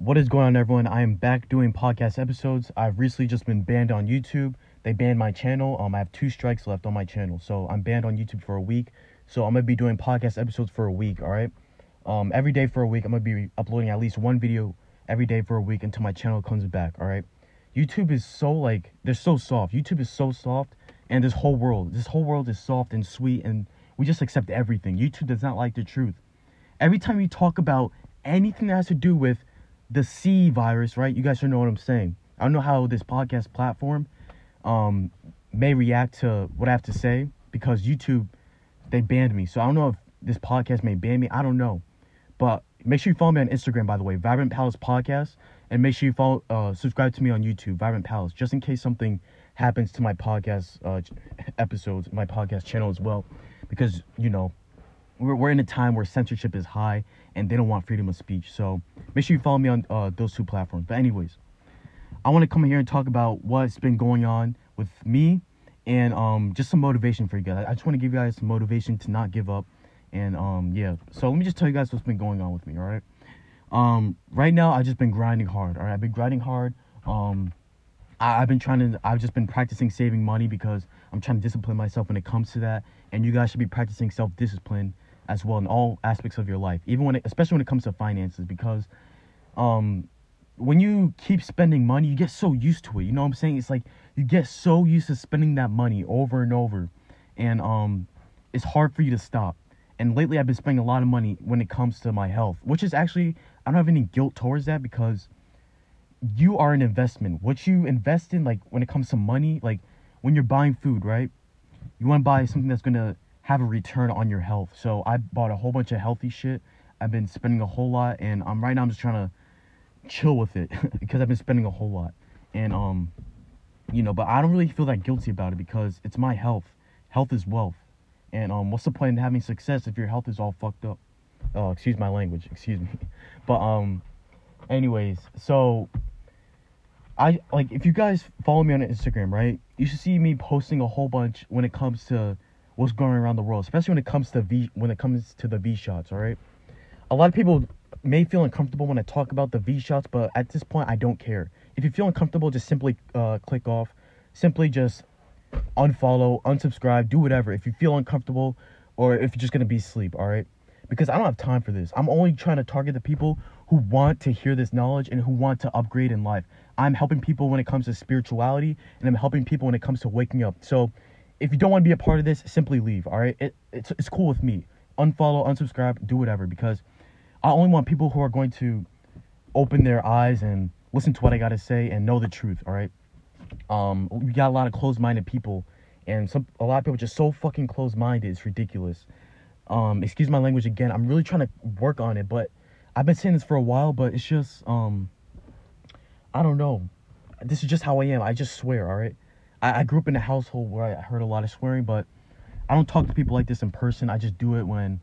What is going on, everyone? I am back doing podcast episodes. I've recently just been banned on YouTube. They banned my channel. Um, I have two strikes left on my channel, so I'm banned on YouTube for a week. So I'm gonna be doing podcast episodes for a week. All right. Um, every day for a week. I'm gonna be uploading at least one video every day for a week until my channel comes back. All right. YouTube is so like they're so soft. YouTube is so soft, and this whole world, this whole world is soft and sweet, and we just accept everything. YouTube does not like the truth. Every time you talk about anything that has to do with the C virus, right? You guys should know what I'm saying. I don't know how this podcast platform um, may react to what I have to say because YouTube they banned me. So I don't know if this podcast may ban me. I don't know, but make sure you follow me on Instagram. By the way, Vibrant Palace Podcast, and make sure you follow, uh, subscribe to me on YouTube, Vibrant Palace, just in case something happens to my podcast uh, episodes, my podcast channel as well, because you know we're, we're in a time where censorship is high and they don't want freedom of speech. So make sure you follow me on uh, those two platforms. But anyways, I want to come here and talk about what's been going on with me and um, just some motivation for you guys. I just want to give you guys some motivation to not give up. And um, yeah, so let me just tell you guys what's been going on with me. All right. Um, right now I've just been grinding hard. All right, I've been grinding hard. Um, I, I've been trying to. I've just been practicing saving money because I'm trying to discipline myself when it comes to that. And you guys should be practicing self discipline as well in all aspects of your life, even when it, especially when it comes to finances, because um, when you keep spending money, you get so used to it. You know what I'm saying? It's like you get so used to spending that money over and over, and um, it's hard for you to stop. And lately, I've been spending a lot of money when it comes to my health, which is actually I don't have any guilt towards that because you are an investment. What you invest in, like when it comes to money, like when you're buying food, right? You want to buy something that's gonna have a return on your health. So I bought a whole bunch of healthy shit. I've been spending a whole lot, and I'm right now I'm just trying to chill with it because I've been spending a whole lot, and um, you know, but I don't really feel that guilty about it because it's my health. Health is wealth, and um, what's the point in having success if your health is all fucked up? Oh, excuse my language, excuse me, but um, anyways, so I like if you guys follow me on Instagram, right? You should see me posting a whole bunch when it comes to what's going around the world, especially when it comes to V when it comes to the V shots. All right, a lot of people may feel uncomfortable when I talk about the V shots, but at this point, I don't care. If you feel uncomfortable, just simply uh, click off. Simply just unfollow, unsubscribe, do whatever. If you feel uncomfortable, or if you're just gonna be asleep, all right? Because I don't have time for this. I'm only trying to target the people who want to hear this knowledge and who want to upgrade in life. I'm helping people when it comes to spirituality, and I'm helping people when it comes to waking up. So if you don't want to be a part of this, simply leave. All right, it, it's it's cool with me. Unfollow, unsubscribe, do whatever because I only want people who are going to open their eyes and listen to what I got to say and know the truth. All right. Um, we got a lot of closed-minded people, and some a lot of people just so fucking closed-minded. It's ridiculous. Um, excuse my language again. I'm really trying to work on it, but I've been saying this for a while, but it's just um, I don't know. This is just how I am. I just swear. All right. I, I grew up in a household where I heard a lot of swearing, but I don't talk to people like this in person. I just do it when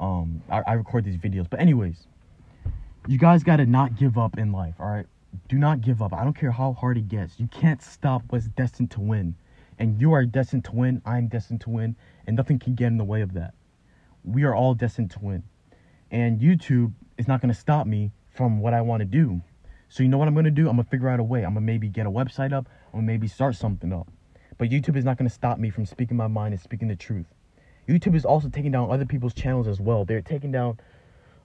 um I, I record these videos. But anyways, you guys gotta not give up in life, all right? Do not give up. I don't care how hard it gets. You can't stop what's destined to win. And you are destined to win. I'm destined to win. And nothing can get in the way of that. We are all destined to win. And YouTube is not going to stop me from what I want to do. So you know what I'm gonna do? I'm gonna figure out a way. I'm gonna maybe get a website up or maybe start something up. But YouTube is not gonna stop me from speaking my mind and speaking the truth. YouTube is also taking down other people's channels as well. They're taking down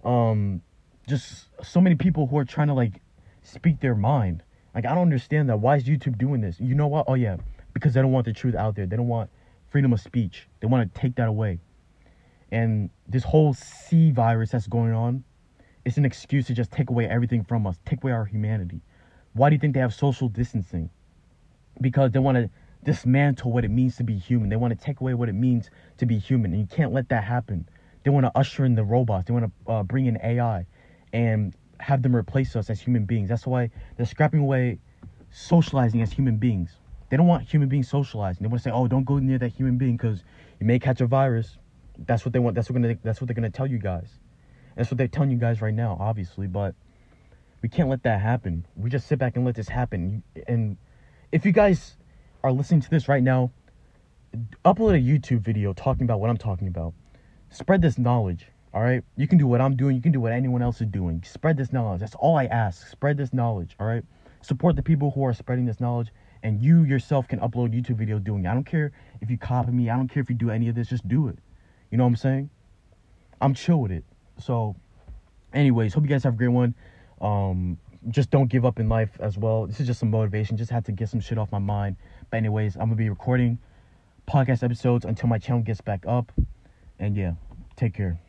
um just so many people who are trying to like speak their mind. Like I don't understand that. Why is YouTube doing this? You know what? Oh yeah, because they don't want the truth out there. They don't want freedom of speech. They want to take that away. And this whole C virus that's going on, it's an excuse to just take away everything from us, take away our humanity. Why do you think they have social distancing? Because they want to dismantle what it means to be human. They want to take away what it means to be human, and you can't let that happen. They want to usher in the robots. They want to uh, bring in AI and have them replace us as human beings. That's why they're scrapping away socializing as human beings. They don't want human beings socializing. They want to say, "Oh, don't go near that human being because you may catch a virus." That's what they want. That's what gonna. That's what they're gonna tell you guys. That's what they're telling you guys right now, obviously, but we can't let that happen. We just sit back and let this happen. And if you guys are listening to this right now, upload a YouTube video talking about what I'm talking about. Spread this knowledge. All right, you can do what I'm doing. You can do what anyone else is doing. Spread this knowledge. That's all I ask. Spread this knowledge. All right, support the people who are spreading this knowledge, and you yourself can upload YouTube videos doing it. I don't care if you copy me. I don't care if you do any of this. Just do it. You know what I'm saying? I'm chill with it. So, anyways, hope you guys have a great one. Um, just don't give up in life as well. This is just some motivation. Just had to get some shit off my mind. But anyways, I'm gonna be recording podcast episodes until my channel gets back up. And yeah, take care.